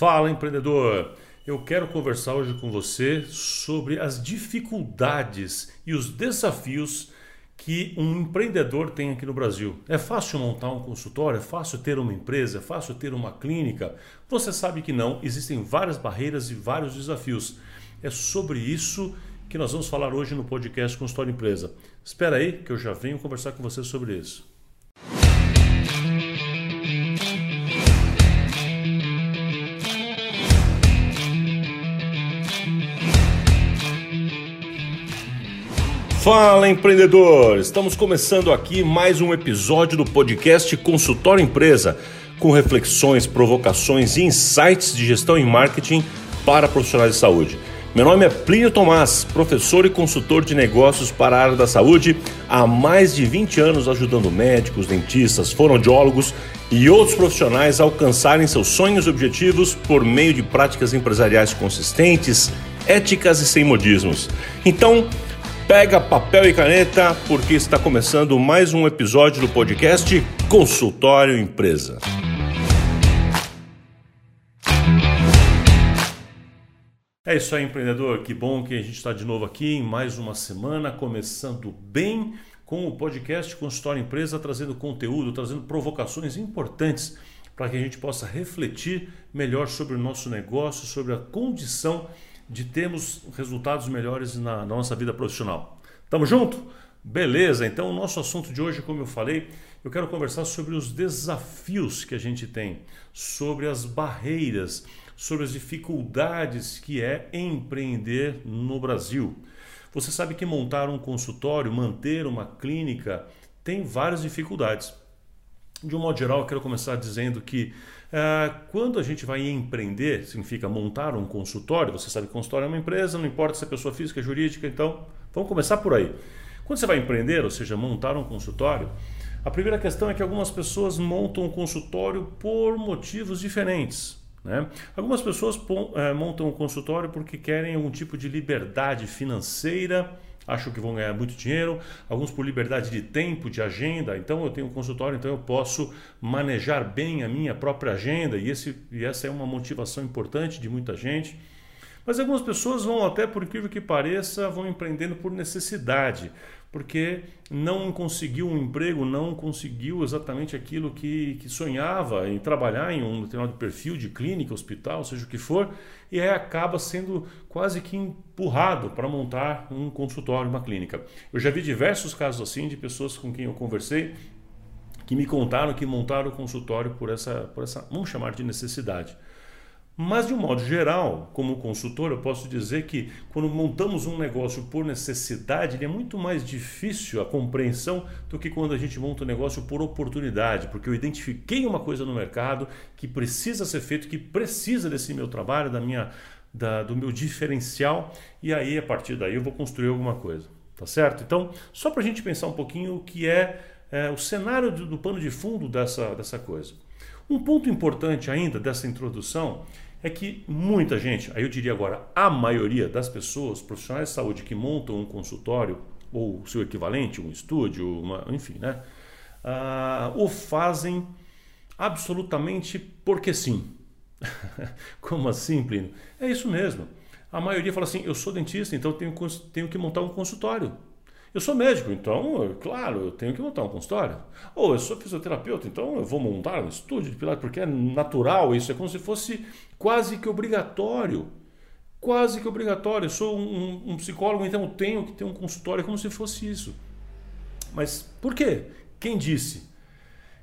Fala empreendedor! Eu quero conversar hoje com você sobre as dificuldades e os desafios que um empreendedor tem aqui no Brasil. É fácil montar um consultório? É fácil ter uma empresa? É fácil ter uma clínica? Você sabe que não, existem várias barreiras e vários desafios. É sobre isso que nós vamos falar hoje no podcast Consultório Empresa. Espera aí que eu já venho conversar com você sobre isso. Fala empreendedor! Estamos começando aqui mais um episódio do podcast Consultório Empresa, com reflexões, provocações e insights de gestão e marketing para profissionais de saúde. Meu nome é Plínio Tomás, professor e consultor de negócios para a área da saúde, há mais de 20 anos ajudando médicos, dentistas, fonoaudiólogos e outros profissionais a alcançarem seus sonhos e objetivos por meio de práticas empresariais consistentes, éticas e sem modismos. Então, Pega papel e caneta, porque está começando mais um episódio do podcast Consultório Empresa. É isso aí, empreendedor. Que bom que a gente está de novo aqui em mais uma semana, começando bem com o podcast Consultório Empresa, trazendo conteúdo, trazendo provocações importantes para que a gente possa refletir melhor sobre o nosso negócio, sobre a condição de termos resultados melhores na, na nossa vida profissional. Tamo junto? Beleza, então o nosso assunto de hoje, como eu falei, eu quero conversar sobre os desafios que a gente tem, sobre as barreiras, sobre as dificuldades que é empreender no Brasil. Você sabe que montar um consultório, manter uma clínica, tem várias dificuldades. De um modo geral, eu quero começar dizendo que quando a gente vai empreender, significa montar um consultório, você sabe que consultório é uma empresa, não importa se é pessoa física, jurídica, então vamos começar por aí. Quando você vai empreender, ou seja, montar um consultório, a primeira questão é que algumas pessoas montam um consultório por motivos diferentes. Né? Algumas pessoas uh, montam um consultório porque querem algum tipo de liberdade financeira acham que vão ganhar muito dinheiro, alguns por liberdade de tempo, de agenda. Então eu tenho um consultório, então eu posso manejar bem a minha própria agenda e, esse, e essa é uma motivação importante de muita gente. Mas algumas pessoas vão até, por incrível que pareça, vão empreendendo por necessidade porque não conseguiu um emprego, não conseguiu exatamente aquilo que, que sonhava em trabalhar em um determinado perfil de clínica, hospital, seja o que for, e aí acaba sendo quase que empurrado para montar um consultório, uma clínica. Eu já vi diversos casos assim de pessoas com quem eu conversei que me contaram que montaram o consultório por essa, por essa, vamos chamar de necessidade. Mas, de um modo geral, como consultor, eu posso dizer que quando montamos um negócio por necessidade, ele é muito mais difícil a compreensão do que quando a gente monta um negócio por oportunidade, porque eu identifiquei uma coisa no mercado que precisa ser feito, que precisa desse meu trabalho, da minha, da, do meu diferencial, e aí, a partir daí, eu vou construir alguma coisa. Tá certo? Então, só para a gente pensar um pouquinho o que é, é o cenário do, do pano de fundo dessa, dessa coisa. Um ponto importante ainda dessa introdução é que muita gente, aí eu diria agora, a maioria das pessoas, profissionais de saúde que montam um consultório ou seu equivalente, um estúdio, uma, enfim, né, uh, o fazem absolutamente porque sim. Como assim, Plínio? É isso mesmo. A maioria fala assim: eu sou dentista, então tenho, tenho que montar um consultório. Eu sou médico, então, claro, eu tenho que montar um consultório. Ou eu sou fisioterapeuta, então eu vou montar um estúdio de pilates, porque é natural isso, é como se fosse quase que obrigatório. Quase que obrigatório. Eu sou um, um psicólogo, então eu tenho que ter um consultório, é como se fosse isso. Mas por quê? Quem disse?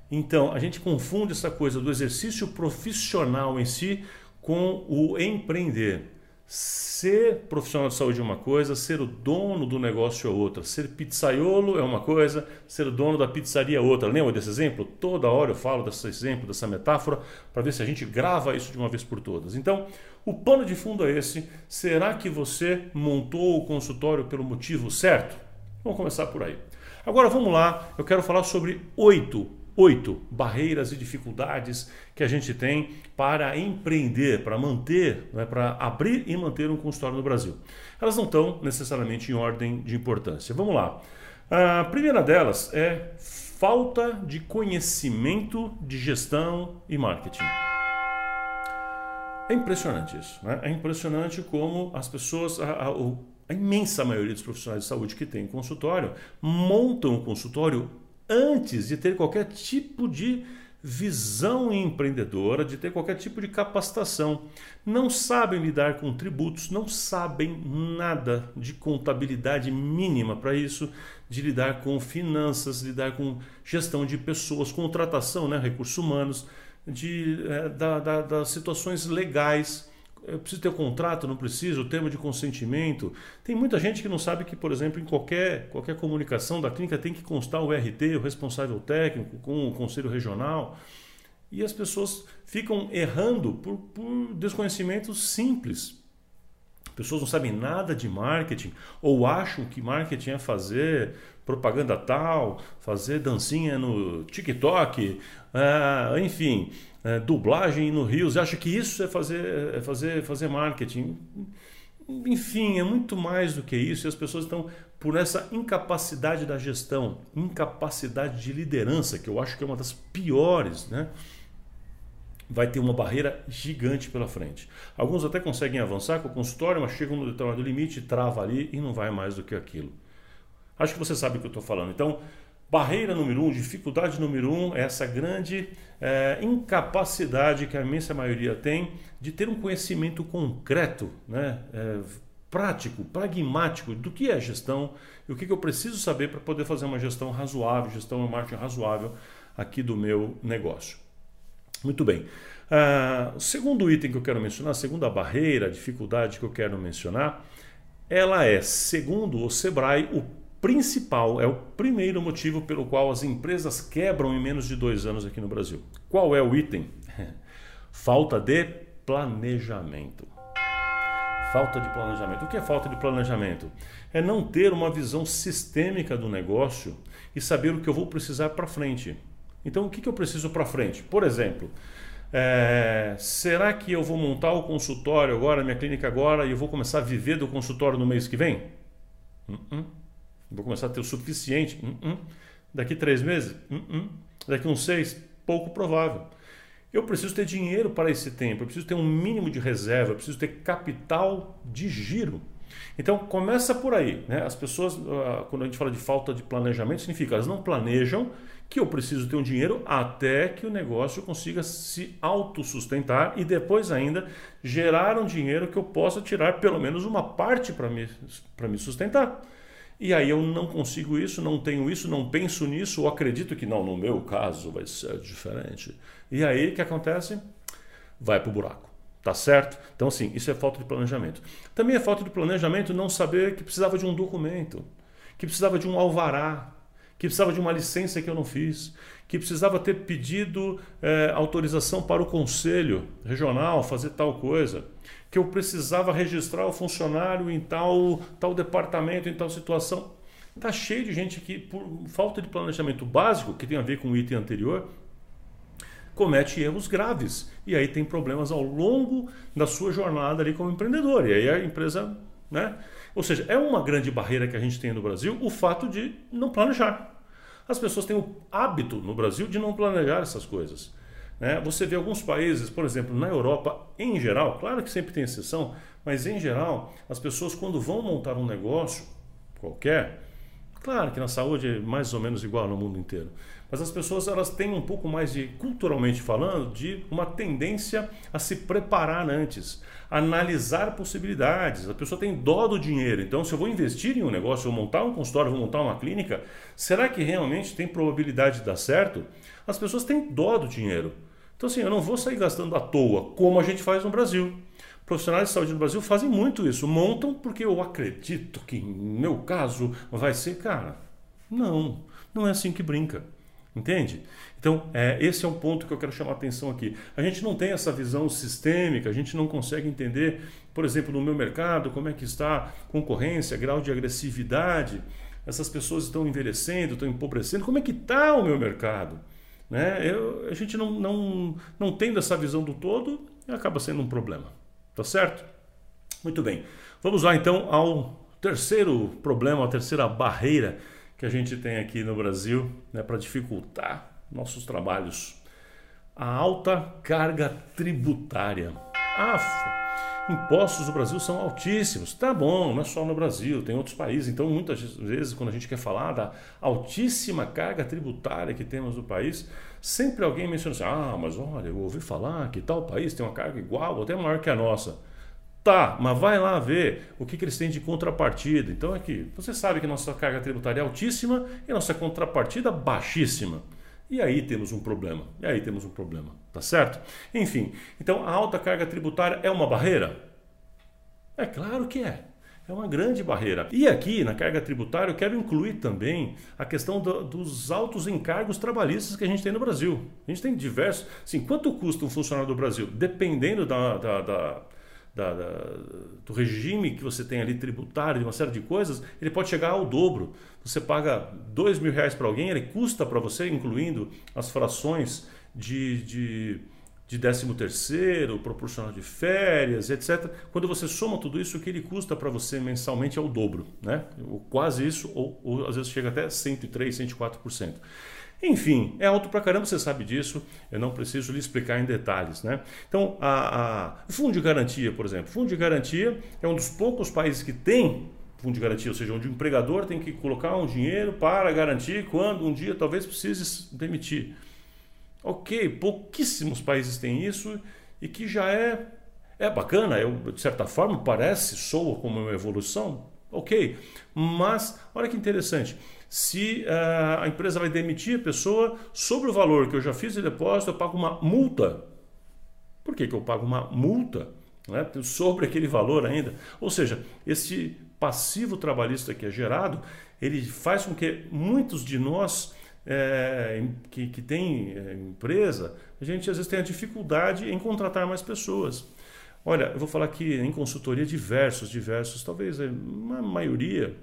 Então, a gente confunde essa coisa do exercício profissional em si com o empreender. Ser profissional de saúde é uma coisa, ser o dono do negócio é outra. Ser pizzaiolo é uma coisa, ser o dono da pizzaria é outra. Lembra desse exemplo? Toda hora eu falo desse exemplo, dessa metáfora, para ver se a gente grava isso de uma vez por todas. Então, o pano de fundo é esse. Será que você montou o consultório pelo motivo certo? Vamos começar por aí. Agora vamos lá, eu quero falar sobre oito Oito, barreiras e dificuldades que a gente tem para empreender, para manter, né, para abrir e manter um consultório no Brasil. Elas não estão necessariamente em ordem de importância. Vamos lá. A primeira delas é falta de conhecimento de gestão e marketing. É impressionante isso, né? É impressionante como as pessoas, a, a, a imensa maioria dos profissionais de saúde que tem consultório, montam o consultório antes de ter qualquer tipo de visão empreendedora, de ter qualquer tipo de capacitação. Não sabem lidar com tributos, não sabem nada de contabilidade mínima para isso, de lidar com finanças, lidar com gestão de pessoas, contratação, né, recursos humanos, de, é, da, da, das situações legais eu preciso ter um contrato, não preciso, o termo de consentimento. Tem muita gente que não sabe que, por exemplo, em qualquer, qualquer comunicação da clínica tem que constar o RT, o responsável técnico, com o conselho regional. E as pessoas ficam errando por, por desconhecimento simples. Pessoas não sabem nada de marketing ou acham que marketing é fazer propaganda tal, fazer dancinha no TikTok, uh, enfim, uh, dublagem no Rios. Acha que isso é fazer, é fazer, fazer marketing. Enfim, é muito mais do que isso e as pessoas estão por essa incapacidade da gestão, incapacidade de liderança, que eu acho que é uma das piores, né? vai ter uma barreira gigante pela frente. Alguns até conseguem avançar com o consultório, mas chegam no determinado limite, trava ali e não vai mais do que aquilo. Acho que você sabe o que eu estou falando. Então, barreira número um, dificuldade número um, é essa grande é, incapacidade que a imensa maioria tem de ter um conhecimento concreto, né? É, prático, pragmático do que é gestão e o que, que eu preciso saber para poder fazer uma gestão razoável, gestão de marketing razoável aqui do meu negócio. Muito bem. Uh, o segundo item que eu quero mencionar, a segunda barreira, dificuldade que eu quero mencionar, ela é, segundo o Sebrae, o principal, é o primeiro motivo pelo qual as empresas quebram em menos de dois anos aqui no Brasil. Qual é o item? Falta de planejamento. Falta de planejamento. O que é falta de planejamento? É não ter uma visão sistêmica do negócio e saber o que eu vou precisar para frente. Então, o que, eu preciso para frente? Por exemplo, é, será que eu vou montar o consultório agora, minha clínica agora, e eu vou começar a viver do consultório no mês que vem? Uh -uh. Vou começar a ter o suficiente. Hum, hum. Daqui três meses? Hum, Daqui uns seis? Pouco provável. Eu preciso ter dinheiro para esse tempo, eu preciso ter um mínimo de reserva, eu preciso ter capital de giro. Então começa por aí. Né? As pessoas, ah, quando a gente fala de falta de planejamento, significa elas não planejam que eu preciso ter um dinheiro até que o negócio consiga se autossustentar e depois ainda gerar um dinheiro que eu possa tirar pelo menos uma parte para me, me sustentar. E aí eu não consigo isso, não tenho isso, não penso nisso, ou acredito que não, no meu caso vai ser diferente. E aí o que acontece? Vai para o buraco. Tá certo? Então, assim, isso é falta de planejamento. Também é falta de planejamento não saber que precisava de um documento, que precisava de um alvará, que precisava de uma licença que eu não fiz, que precisava ter pedido é, autorização para o conselho regional fazer tal coisa que eu precisava registrar o funcionário em tal, tal departamento, em tal situação. Está cheio de gente que, por falta de planejamento básico, que tem a ver com o item anterior, comete erros graves. E aí tem problemas ao longo da sua jornada ali como empreendedor. E aí a empresa. Né? Ou seja, é uma grande barreira que a gente tem no Brasil o fato de não planejar. As pessoas têm o hábito no Brasil de não planejar essas coisas. Né? Você vê alguns países, por exemplo, na Europa em geral, claro que sempre tem exceção, mas em geral, as pessoas quando vão montar um negócio qualquer, claro que na saúde é mais ou menos igual no mundo inteiro, mas as pessoas elas têm um pouco mais de, culturalmente falando, de uma tendência a se preparar antes, analisar possibilidades. A pessoa tem dó do dinheiro. Então, se eu vou investir em um negócio, vou montar um consultório, vou montar uma clínica, será que realmente tem probabilidade de dar certo? As pessoas têm dó do dinheiro. Então, assim, eu não vou sair gastando à toa, como a gente faz no Brasil. Profissionais de saúde no Brasil fazem muito isso. Montam porque eu acredito que, no meu caso, vai ser. Cara, não. Não é assim que brinca. Entende? Então, é, esse é um ponto que eu quero chamar a atenção aqui. A gente não tem essa visão sistêmica, a gente não consegue entender, por exemplo, no meu mercado, como é que está concorrência, grau de agressividade, essas pessoas estão envelhecendo, estão empobrecendo, como é que está o meu mercado? Né? Eu, a gente não, não, não tendo essa visão do todo, acaba sendo um problema. Tá certo? Muito bem. Vamos lá então ao terceiro problema, a terceira barreira que a gente tem aqui no Brasil né, para dificultar nossos trabalhos. A alta carga tributária. Ah, impostos no Brasil são altíssimos. Tá bom, não é só no Brasil, tem outros países. Então, muitas vezes, quando a gente quer falar da altíssima carga tributária que temos no país, sempre alguém menciona assim: ah, mas olha, eu ouvi falar que tal país tem uma carga igual, até maior que a nossa. Tá, mas vai lá ver o que, que eles têm de contrapartida. Então, aqui, você sabe que nossa carga tributária é altíssima e nossa contrapartida baixíssima. E aí temos um problema. E aí temos um problema, tá certo? Enfim, então a alta carga tributária é uma barreira? É claro que é. É uma grande barreira. E aqui, na carga tributária, eu quero incluir também a questão do, dos altos encargos trabalhistas que a gente tem no Brasil. A gente tem diversos. Assim, quanto custa um funcionário do Brasil? Dependendo da, da, da da, da, do regime que você tem ali tributário, de uma série de coisas, ele pode chegar ao dobro. Você paga dois mil reais para alguém, ele custa para você, incluindo as frações de, de, de 13 terceiro, proporcional de férias, etc. Quando você soma tudo isso, o que ele custa para você mensalmente é o dobro, né? Ou quase isso, ou, ou às vezes chega até 103, 104%. Enfim, é alto pra caramba, você sabe disso, eu não preciso lhe explicar em detalhes. Né? Então, a, a, fundo de garantia, por exemplo. Fundo de garantia é um dos poucos países que tem fundo de garantia, ou seja, onde o empregador tem que colocar um dinheiro para garantir quando um dia talvez precise demitir. Ok, pouquíssimos países têm isso e que já é, é bacana, eu, de certa forma parece, soa como uma evolução, ok, mas olha que interessante se uh, a empresa vai demitir a pessoa sobre o valor que eu já fiz de depósito, eu pago uma multa. Por que, que eu pago uma multa né, sobre aquele valor ainda? Ou seja, esse passivo trabalhista que é gerado, ele faz com que muitos de nós é, que, que tem é, empresa, a gente às vezes tenha dificuldade em contratar mais pessoas. Olha, eu vou falar aqui em consultoria diversos, diversos, talvez uma maioria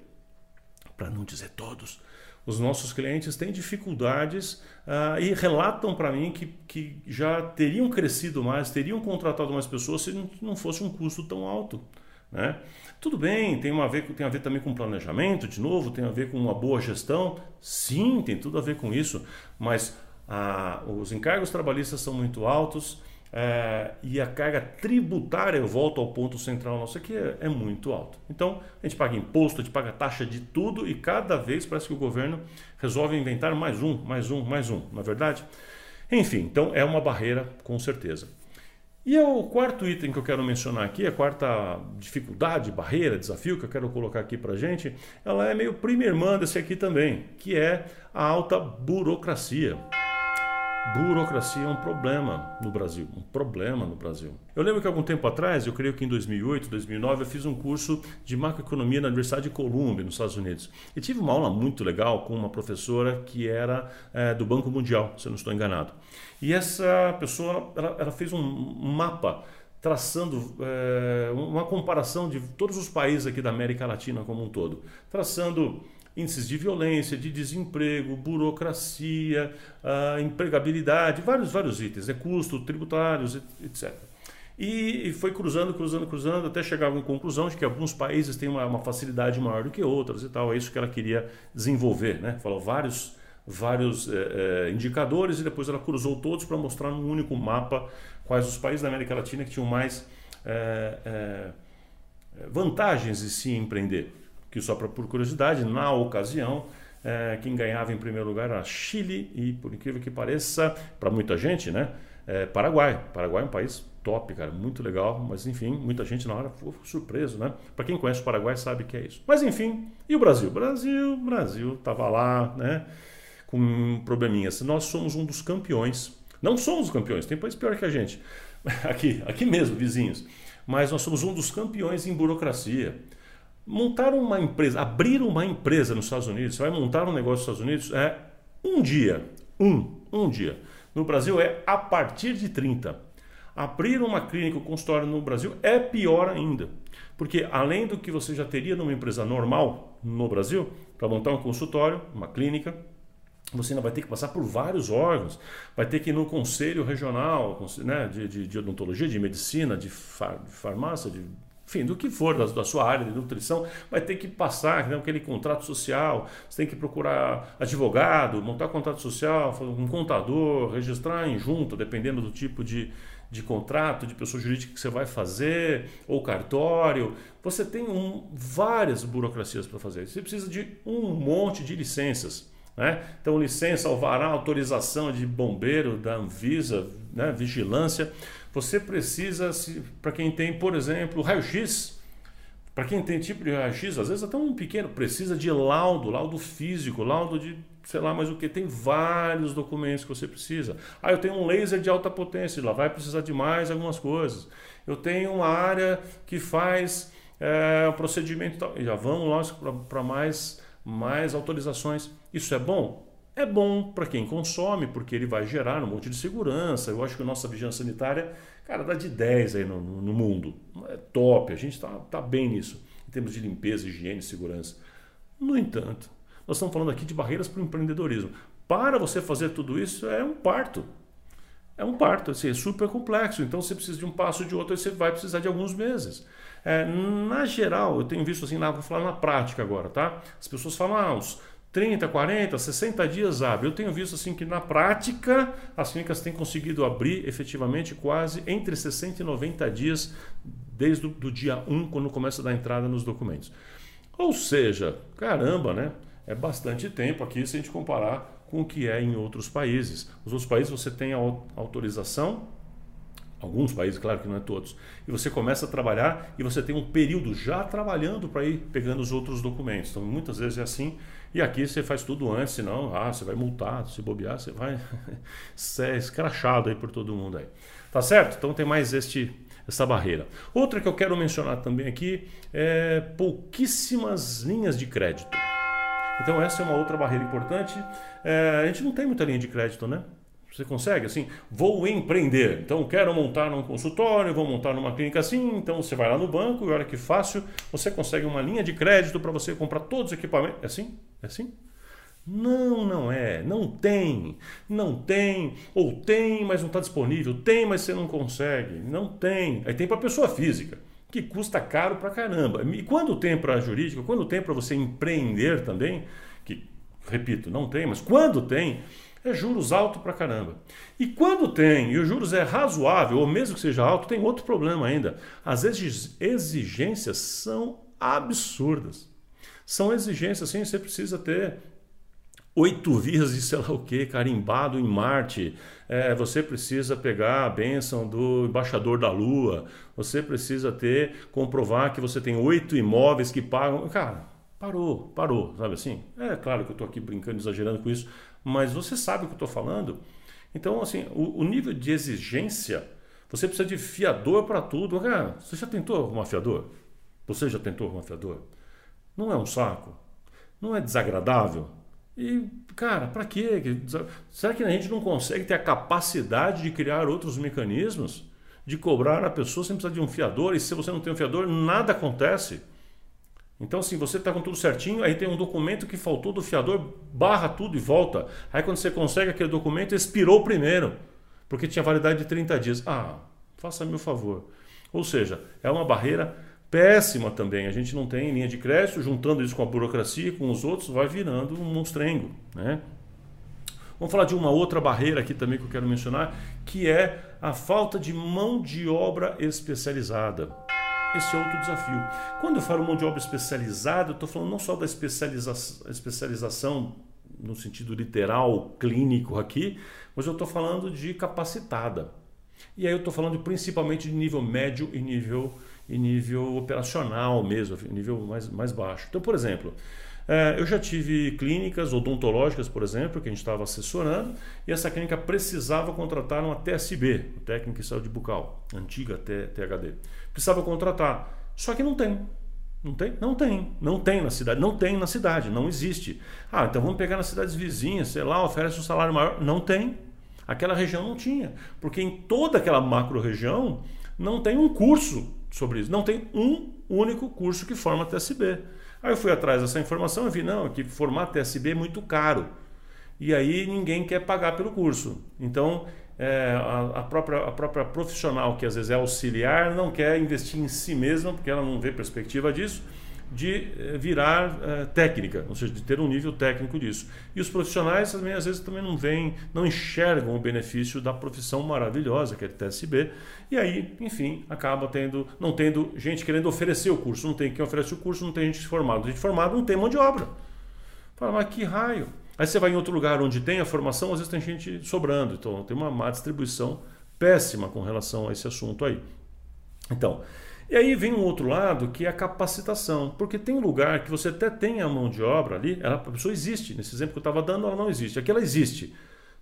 para não dizer todos, os nossos clientes têm dificuldades uh, e relatam para mim que, que já teriam crescido mais, teriam contratado mais pessoas se não, fosse um custo tão alto. Né? Tudo bem, tem, uma ver, tem a ver também com planejamento, de novo, tem a ver com uma boa gestão. Sim, tem tudo a ver com isso, mas uh, os encargos trabalhistas são muito altos é, e a carga tributária, eu volto ao ponto central nosso aqui, é, é, muito alto. Então, a gente paga imposto, a gente paga taxa de tudo e cada vez parece que o governo resolve inventar mais um, mais um, mais um, na é verdade? Enfim, então é uma barreira com certeza. E é o quarto item que eu quero mencionar aqui, a quarta dificuldade, barreira, desafio que eu quero colocar aqui para gente, ela é meio prima irmã desse aqui também, que é a alta burocracia. Burocracia é um problema no Brasil, um problema no Brasil. Eu lembro que algum tempo atrás, eu creio que em 2008, 2009, eu fiz um curso de macroeconomia na Universidade de Columbia, nos Estados Unidos. E tive uma aula muito legal com uma professora que era é, do Banco Mundial, se eu não estou enganado. E essa pessoa, ela, ela fez um mapa traçando é, uma comparação de todos os países aqui da América Latina como um todo, traçando índices de violência, de desemprego, burocracia, empregabilidade, vários, vários itens, né? custos tributários, etc. E, foi cruzando, cruzando, cruzando, até chegar uma conclusão de que alguns países têm uma, uma, facilidade maior do que outros e tal. É isso que ela queria desenvolver. Né? Falou vários, vários é, é, indicadores e depois ela cruzou todos para mostrar num único mapa quais os países da América Latina que tinham mais é, vantagens de se empreender que só pra, por curiosidade, na ocasião, é, quem ganhava em primeiro lugar era Chile e, por incrível que pareça, para muita gente, né? É, Paraguai. Paraguai é um país top, cara, muito legal, mas enfim, muita gente na hora ficou surpreso, né? Para quem conhece o Paraguai sabe que é isso. Mas enfim, e o Brasil? Brasil, Brasil tava lá, né? Com probleminhas. Nós somos um dos campeões. Não somos campeões, tem país pior que a gente. Aqui, aqui mesmo, vizinhos. Mas nós somos um dos campeões em burocracia. Montar uma empresa, abrir uma empresa nos Estados Unidos, você vai montar um negócio nos Estados Unidos, é um dia. Um, um dia. No Brasil é a partir de 30. Abrir uma clínica ou consultório no Brasil é pior ainda. Porque além do que você já teria numa empresa normal no Brasil, para montar um consultório, uma clínica, você ainda vai ter que passar por vários órgãos, vai ter que ir no conselho regional né, de, de, de odontologia, de medicina, de, far, de farmácia, de enfim, do que for da, da, sua área de nutrição, vai ter que passar né, aquele contrato social, você tem que procurar advogado, montar contrato social, um contador, registrar em junta, dependendo do tipo de, de contrato, de pessoa jurídica que você vai fazer, ou cartório. Você tem um, várias burocracias para fazer. Você precisa de um monte de licenças. Né? Então, licença, alvará, autorização de bombeiro, da Anvisa, né? vigilância. Você precisa, para quem tem, por exemplo, raio-x, para quem tem tipo de raio-x, às vezes até um pequeno, precisa de laudo, laudo físico, laudo de sei lá mais o que. Tem vários documentos que você precisa. Ah, eu tenho um laser de alta potência, lá vai precisar de mais algumas coisas. Eu tenho uma área que faz é, procedimento tal. Já vamos lá para mais, mais autorizações. Isso é bom? É bom para quem consome, porque ele vai gerar um monte de segurança. Eu acho que a nossa vigilância sanitária, cara, dá de 10 aí no, no mundo. É top, a gente está tá bem nisso, em termos de limpeza, higiene segurança. No entanto, nós estamos falando aqui de barreiras para o empreendedorismo. Para você fazer tudo isso é um parto. É um parto, assim, é super complexo. Então você precisa de um passo de outro e você vai precisar de alguns meses. É, na geral, eu tenho visto assim, vou falar na prática agora, tá? As pessoas falam, ah, uns 30, 40, 60 dias abre. Eu tenho visto assim que na prática as clínicas têm conseguido abrir efetivamente quase entre 60 e 90 dias desde o dia 1, quando começa a dar entrada nos documentos. Ou seja, caramba, né? é bastante tempo aqui se a gente comparar com o que é em outros países. Os outros países você tem a autorização, alguns países, claro que não é todos, e você começa a trabalhar e você tem um período já trabalhando para ir pegando os outros documentos. Então muitas vezes é assim, e aqui você faz tudo antes, senão ah, você vai multar, se bobear, você vai ser escrachado aí por todo mundo aí. Tá certo? Então tem mais este essa barreira. Outra que eu quero mencionar também aqui é pouquíssimas linhas de crédito. Então essa é uma outra barreira importante. É, a gente não tem muita linha de crédito, né? Você consegue assim, vou empreender. Então quero montar num consultório, vou montar numa clínica assim. Então você vai lá no banco e olha que fácil, você consegue uma linha de crédito para você comprar todos os equipamentos. É assim? É assim? Não, não é. Não tem. Não tem. Ou tem, mas não está disponível. Tem, mas você não consegue. Não tem. Aí tem para pessoa física que custa caro pra caramba. E quando tem para jurídica, quando tem para você empreender também, que, repito, não tem, mas quando tem, é juros alto pra caramba. E quando tem, e os juros é razoável, ou mesmo que seja alto, tem outro problema ainda. As exigências são absurdas. São exigências, assim, você precisa ter oito vias de sei lá o que, carimbado em Marte. É, você precisa pegar a bênção do embaixador da Lua. Você precisa ter, comprovar que você tem oito imóveis que pagam. Cara, parou, parou, sabe assim? É claro que eu estou aqui brincando, exagerando com isso, mas você sabe o que eu estou falando. Então, assim, o, o, nível de exigência, você precisa de fiador para tudo. Cara, você já tentou arrumar fiador? Você já tentou arrumar fiador? Não é um saco? Não é desagradável? E, cara, para quê? Será que a gente não consegue ter a capacidade de criar outros mecanismos? De cobrar a pessoa sem precisar de um fiador? E se você não tem um fiador, nada acontece. Então, assim, você está com tudo certinho, aí tem um documento que faltou do fiador, barra tudo e volta. Aí, quando você consegue aquele documento, expirou primeiro, porque tinha validade de 30 dias. Ah, faça-me o favor. Ou seja, é uma barreira péssima também. A gente não tem linha de crédito, juntando isso com a burocracia, com os outros, vai virando um monstrengo. Né? Vamos falar de uma outra barreira aqui também que eu quero mencionar, que é a falta de mão de obra especializada. Esse outro desafio. Quando eu falo mão de obra especializada, eu estou falando não só da especializa especialização no sentido literal, clínico aqui, mas eu estou falando de capacitada. E aí eu estou falando principalmente de nível médio e nível e nível operacional mesmo, nível mais, mais baixo. Então, por exemplo, é, eu já tive clínicas odontológicas, por exemplo, que a gente estava assessorando, e essa clínica precisava contratar uma TSB, técnica de saúde bucal, antiga THD. Precisava contratar, só que não tem. Não tem? Não tem. Não tem na cidade. Não tem na cidade. Não existe. Ah, então vamos pegar nas cidades vizinhas, sei lá, oferece um salário maior. Não tem. Aquela região não tinha. Porque em toda aquela macro região não tem um curso sobre isso. Não tem um único curso que forma TSB. Aí eu fui atrás dessa informação e vi, não, que formar TSB é muito caro. E aí ninguém quer pagar pelo curso. Então, é, a, a, própria, a própria profissional, que às vezes é auxiliar, não quer investir em si mesma, porque ela não vê perspectiva disso, de eh, virar eh, técnica, ou seja, de ter um nível técnico disso. E os profissionais também às vezes também não veem, não enxergam o benefício da profissão maravilhosa que é TSB, e aí, enfim, acaba tendo, não tendo gente querendo oferecer o curso, não tem quem oferece o curso, não tem gente formada, gente formada não tem mão de obra. Fala, mas que raio? Aí você vai em outro lugar onde tem a formação, às vezes tem gente sobrando, então tem uma má distribuição péssima com relação a esse assunto aí. Então, e aí vem um outro lado que é a capacitação, porque tem lugar que você até tem a mão de obra ali, ela, a pessoa existe, nesse exemplo que eu estava dando, ela não existe, aqui ela existe.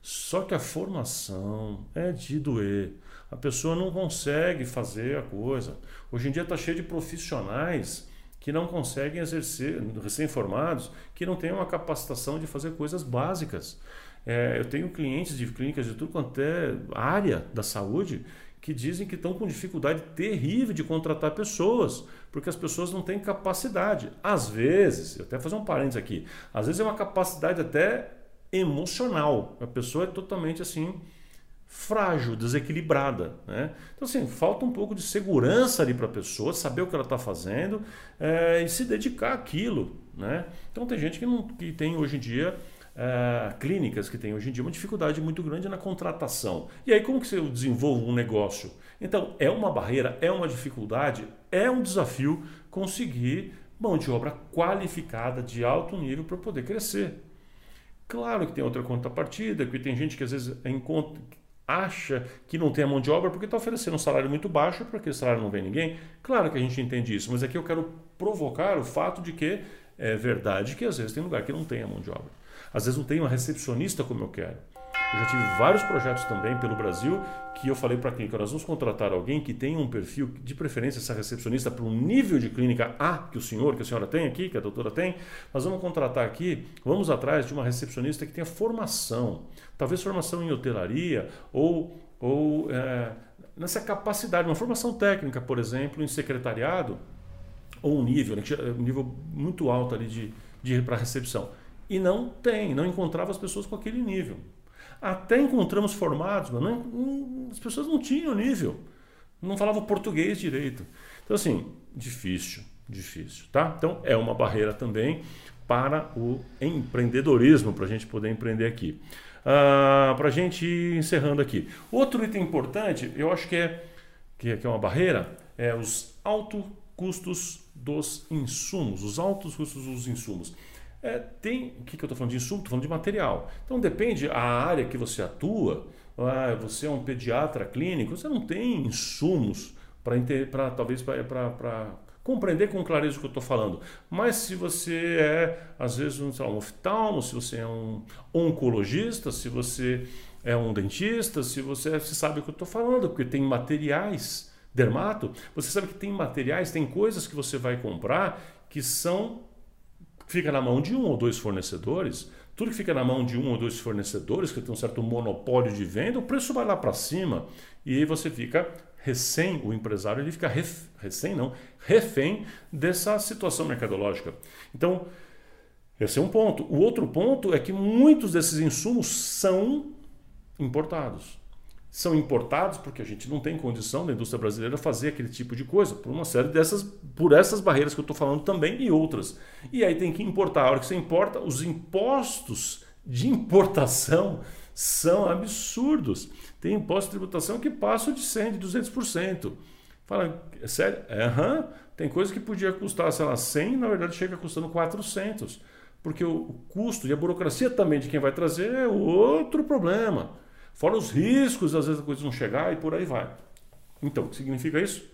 Só que a formação é de doer. A pessoa não consegue fazer a coisa. Hoje em dia está cheio de profissionais que não conseguem exercer, recém-formados, que não têm uma capacitação de fazer coisas básicas. É, eu tenho clientes de clínicas de tudo quanto é área da saúde que dizem que estão com dificuldade terrível de contratar pessoas, porque as pessoas não têm capacidade. Às vezes, eu até fazer um parênteses aqui, às vezes é uma capacidade até emocional. A pessoa é totalmente assim frágil, desequilibrada. Né? Então, assim, falta um pouco de segurança ali para a pessoa, saber o que ela está fazendo é, e se dedicar àquilo. Né? Então, tem gente que, não, que tem hoje em dia uh, clínicas que têm hoje em dia uma dificuldade muito grande na contratação. E aí, como que eu desenvolvo um negócio? Então, é uma barreira, é uma dificuldade, é um desafio conseguir mão de obra qualificada de alto nível para poder crescer. Claro que tem outra contrapartida, que tem gente que às vezes encontra, acha que não tem a mão de obra porque está oferecendo um salário muito baixo porque esse salário não vem ninguém. Claro que a gente entende isso, mas aqui eu quero provocar o fato de que é verdade que às vezes tem lugar que não tem a mão de obra. Às vezes não tem uma recepcionista como eu quero. Eu já tive vários projetos também pelo Brasil que eu falei para a clínica, nós vamos contratar alguém que tenha um perfil, de preferência essa recepcionista para um nível de clínica A que o senhor, que a senhora tem aqui, que a doutora tem, nós vamos contratar aqui, vamos atrás de uma recepcionista que tenha formação, talvez formação em hotelaria ou, ou é, nessa capacidade, uma formação técnica, por exemplo, em secretariado, ou um nível, né, um nível muito alto ali de, de para recepção. E não tem, não encontrava as pessoas com aquele nível. Até encontramos formados, mas não, as pessoas não tinham nível. Não falavam português direito. Então, assim, difícil, difícil, tá? Então, é uma barreira também para o empreendedorismo, para a gente poder empreender aqui. Ah, para a gente ir encerrando aqui. Outro item importante, eu acho é, que é, que é uma barreira, é os altos custos dos insumos, os altos custos dos insumos. É, tem, o que, que eu estou falando de insumo? Estou falando de material. Então depende a área que você atua. Ah, você é um pediatra clínico, você não tem insumos para talvez para compreender com clareza o que eu estou falando. Mas se você é, às vezes, um, lá, um oftalmo, se você é um oncologista, se você é um dentista, se você, você sabe o que eu estou falando, porque tem materiais, dermato, você sabe que tem materiais, tem coisas que você vai comprar que são fica na mão de um ou dois fornecedores, tudo que fica na mão de um ou dois fornecedores, que tem um certo monopólio de venda, o preço vai lá para cima e aí você fica recém, o empresário ele fica ref, recém não, refém dessa situação mercadológica. Então, esse é um ponto. O outro ponto é que muitos desses insumos são importados são importados porque a gente não tem condição da indústria brasileira fazer aquele tipo de coisa, por uma série dessas, por essas barreiras que eu estou falando também e outras. E aí tem que importar. A hora que você importa, os impostos de importação são absurdos. Tem imposto de tributação que passam de 100%, de 200%. Fala, é sério? É, uhum. Tem coisa que podia custar, sei lá, 100, na verdade chega custando 400. Porque o custo e a burocracia também de quem vai trazer é outro problema. Fora os riscos, às vezes a coisa não chegar e por aí vai. Então, o que significa isso?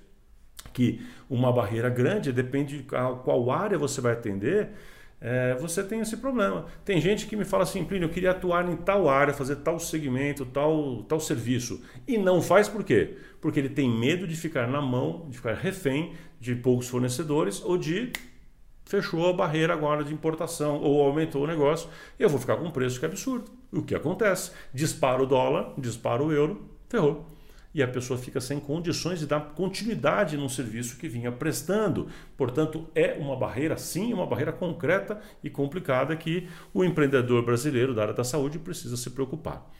Que uma barreira grande depende de qual área você vai atender, é, você tem esse problema. Tem gente que me fala assim, Plínio, eu queria atuar em tal área, fazer tal segmento, tal, tal serviço. E não faz por quê? Porque ele tem medo de ficar na mão, de ficar refém de poucos fornecedores ou de fechou a barreira agora de importação ou aumentou o negócio, eu vou ficar com um preço que é absurdo. O que acontece? Dispara o dólar, dispara o euro, ferrou. E a pessoa fica sem condições de dar continuidade num serviço que vinha prestando. Portanto, é uma barreira, sim, uma barreira concreta e complicada que o empreendedor brasileiro da área da saúde precisa se preocupar.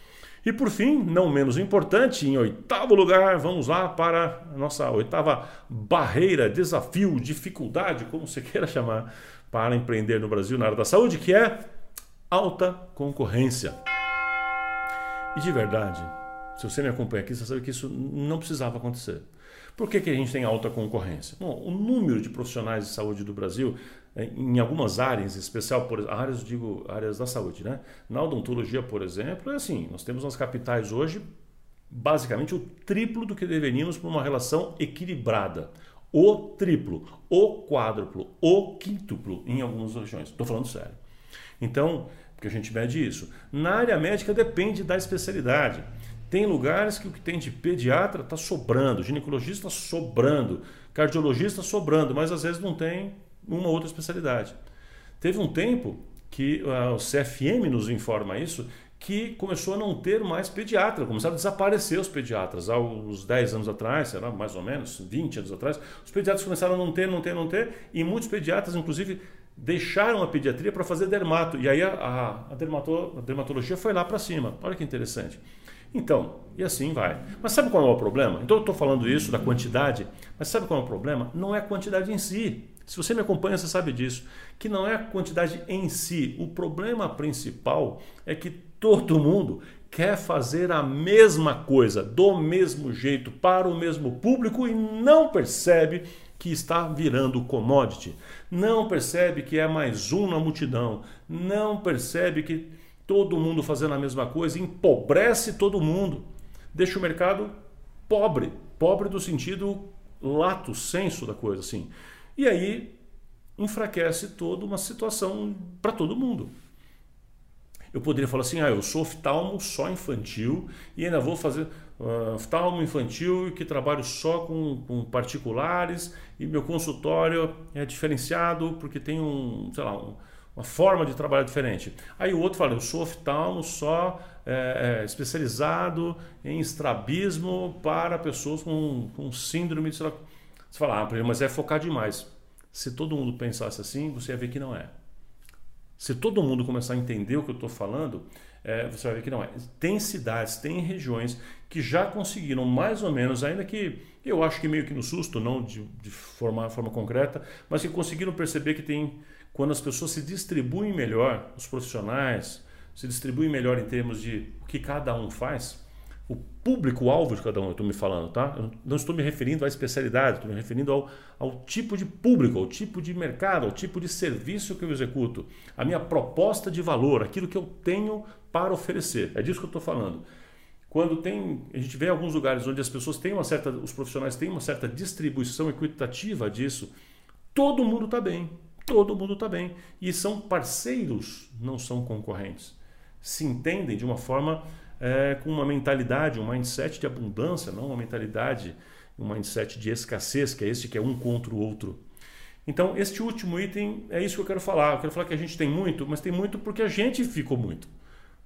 E por fim, não menos importante, em oitavo lugar, vamos lá para a nossa oitava barreira, desafio, dificuldade, como você queira chamar, para empreender no Brasil na área da saúde, que é alta concorrência. E de verdade, se você me acompanha aqui, você sabe que isso não precisava acontecer. Por que, que a gente tem alta concorrência? Bom, o número de profissionais de saúde do Brasil, em algumas áreas, em especial por áreas, digo, áreas da saúde, né? Na odontologia, por exemplo, é assim: nós temos nas capitais hoje basicamente o triplo do que deveríamos por uma relação equilibrada. O triplo, o quádruplo, o quíntuplo em algumas regiões. Estou falando sério. Então, porque a gente mede isso. Na área médica depende da especialidade. Tem lugares que o que tem de pediatra está sobrando, ginecologista sobrando, cardiologista sobrando, mas às vezes não tem uma outra especialidade. Teve um tempo que uh, o CFM nos informa isso, que começou a não ter mais pediatra, começaram a desaparecer os pediatras. Há uns 10 anos atrás, sei lá, mais ou menos, 20 anos atrás, os pediatras começaram a não ter, não ter, não ter, e muitos pediatras, inclusive, deixaram a pediatria para fazer dermato. E aí a, a, a, dermato, a dermatologia foi lá para cima. Olha que interessante. Então, e assim vai. Mas sabe qual é o problema? Então eu estou falando isso da quantidade, mas sabe qual é o problema? Não é a quantidade em si. Se você me acompanha, você sabe disso. Que não é a quantidade em si. O problema principal é que todo mundo quer fazer a mesma coisa, do mesmo jeito, para o mesmo público e não percebe que está virando commodity. Não percebe que é mais um na multidão. Não percebe que todo mundo fazendo a mesma coisa, empobrece todo mundo, deixa o mercado pobre, pobre do sentido lato senso da coisa, assim. E aí enfraquece toda uma situação para todo mundo. Eu poderia falar assim, ah, eu sou oftalmo só infantil e ainda vou fazer uh, oftalmo infantil que trabalho só com, com, particulares e meu consultório é diferenciado porque tem um, sei lá, um, uma forma de trabalhar diferente. Aí o outro fala, eu sou oftalmo só é, é, especializado em estrabismo para pessoas com, com síndrome de... Você fala, ah, mas é focar demais. Se todo mundo pensasse assim, você ia ver que não é. Se todo mundo começar a entender o que eu estou falando, é, você vai ver que não é. Tem cidades, tem regiões que já conseguiram mais ou menos, ainda que eu acho que meio que no susto, não de, de forma, forma concreta, mas que conseguiram perceber que tem quando as pessoas se distribuem melhor, os profissionais se distribuem melhor em termos de o que cada um faz, público-alvo de cada um, eu estou me falando, tá? Eu não estou me referindo à especialidade, estou me referindo ao, ao tipo de público, ao tipo de mercado, ao tipo de serviço que eu executo, a minha proposta de valor, aquilo que eu tenho para oferecer. É disso que eu estou falando. Quando tem, a gente vê alguns lugares onde as pessoas têm uma certa, os profissionais têm uma certa distribuição equitativa disso, todo mundo está bem todo mundo está bem. E são parceiros, não são concorrentes. Se entendem de uma forma é, com uma mentalidade, um mindset de abundância, não uma mentalidade, um mindset de escassez, que é esse que é um contra o outro. Então, este último item é isso que eu quero falar. Eu quero falar que a gente tem muito, mas tem muito porque a gente ficou muito.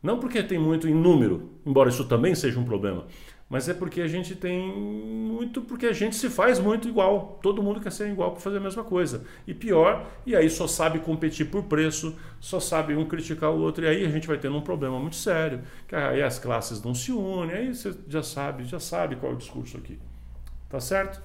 Não porque tem muito em número, embora isso também seja um problema, mas é porque a gente tem muito, porque a gente se faz muito igual. Todo mundo quer ser igual para fazer a mesma coisa. E pior, e aí só sabe competir por preço, só sabe um criticar o outro, e aí a gente vai tendo um problema muito sério. Que aí as classes não se unem, aí você já sabe, já sabe qual é o discurso aqui. Tá certo?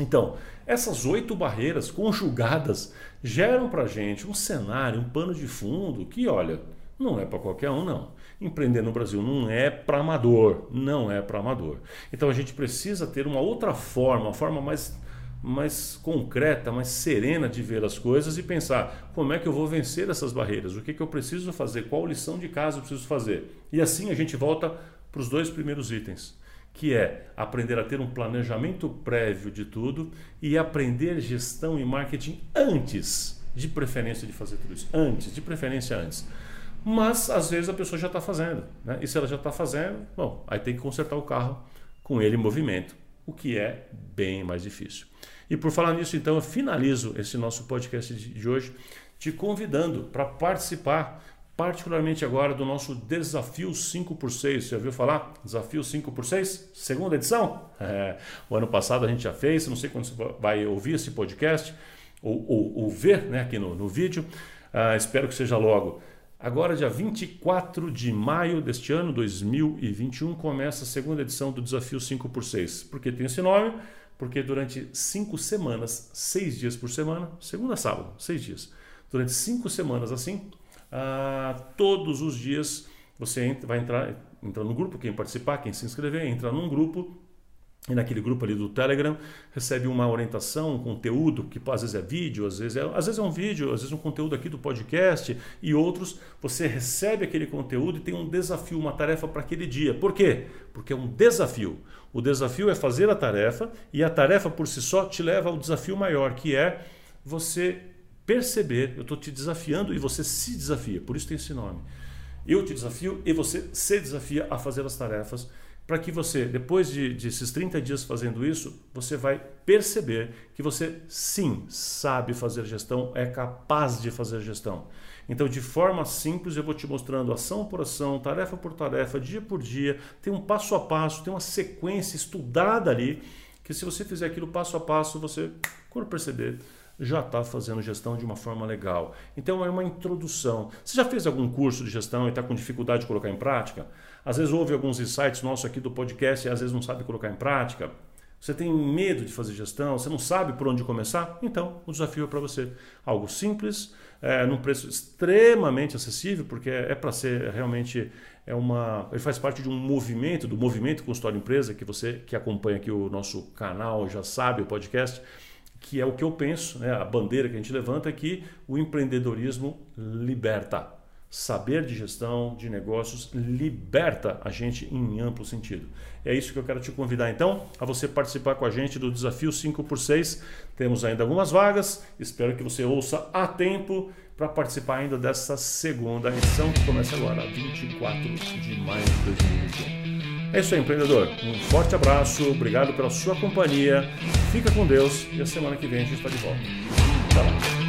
Então, essas oito barreiras conjugadas geram para gente um cenário, um pano de fundo que, olha, não é para qualquer um, não. Empreender no Brasil não é para amador, não é para amador. Então a gente precisa ter uma outra forma, uma forma mais, mais concreta, mais serena de ver as coisas e pensar como é que eu vou vencer essas barreiras, o que, que eu preciso fazer, qual lição de casa eu preciso fazer. E assim a gente volta para os dois primeiros itens, que é aprender a ter um planejamento prévio de tudo e aprender gestão e marketing antes, de preferência de fazer tudo isso, antes, de preferência antes. Mas às vezes a pessoa já está fazendo. Né? E se ela já está fazendo, bom, aí tem que consertar o carro com ele em movimento, o que é bem mais difícil. E por falar nisso, então, eu finalizo esse nosso podcast de hoje te convidando para participar, particularmente agora, do nosso Desafio 5 por 6 Você já ouviu falar? Desafio 5 por 6 Segunda edição? É, o ano passado a gente já fez, não sei quando você vai ouvir esse podcast ou, ou, ou ver né, aqui no, no vídeo. Uh, espero que seja logo. Agora, dia 24 de maio deste ano, 2021, começa a segunda edição do Desafio 5x6. Por que tem esse nome? Porque durante cinco semanas, seis dias por semana, segunda a sábado, seis dias, durante cinco semanas assim, ah, todos os dias você vai entrar, entrar no grupo, quem participar, quem se inscrever, entra num grupo e naquele grupo ali do Telegram recebe uma orientação, um conteúdo que às vezes é vídeo, às vezes é, às vezes é um vídeo, às vezes um conteúdo aqui do podcast e outros. Você recebe aquele conteúdo e tem um desafio, uma tarefa para aquele dia. Por quê? Porque é um desafio. O desafio é fazer a tarefa e a tarefa por si só te leva ao desafio maior, que é você perceber. Eu estou te desafiando e você se desafia. Por isso tem esse nome. Eu te desafio e você se desafia a fazer as tarefas para que você, depois de, de, esses 30 dias fazendo isso, você vai perceber que você sim sabe fazer gestão, é capaz de fazer gestão. Então, de forma simples, eu vou te mostrando ação por ação, tarefa por tarefa, dia por dia, tem um passo a passo, tem uma sequência estudada ali, que se você fizer aquilo passo a passo, você, quando perceber, já está fazendo gestão de uma forma legal. Então é uma introdução. Você já fez algum curso de gestão e está com dificuldade de colocar em prática? Às vezes ouve alguns insights nossos aqui do podcast e às vezes não sabe colocar em prática. Você tem medo de fazer gestão, você não sabe por onde começar? Então, o desafio é para você. Algo simples, é, num preço extremamente acessível, porque é, é para ser realmente é uma, ele faz parte de um movimento, do movimento consultório empresa que você que acompanha aqui o nosso canal já sabe o podcast que é o que eu penso, né? a bandeira que a gente levanta é que o empreendedorismo liberta. Saber de gestão de negócios liberta a gente em amplo sentido. É isso que eu quero te convidar então a você participar com a gente do desafio 5 por 6. Temos ainda algumas vagas, espero que você ouça a tempo para participar ainda dessa segunda edição que começa agora, 24 de maio de 2021. É isso aí, empreendedor. Um forte abraço, obrigado pela sua companhia. Fica com Deus e a semana que vem a gente está de volta. Lá.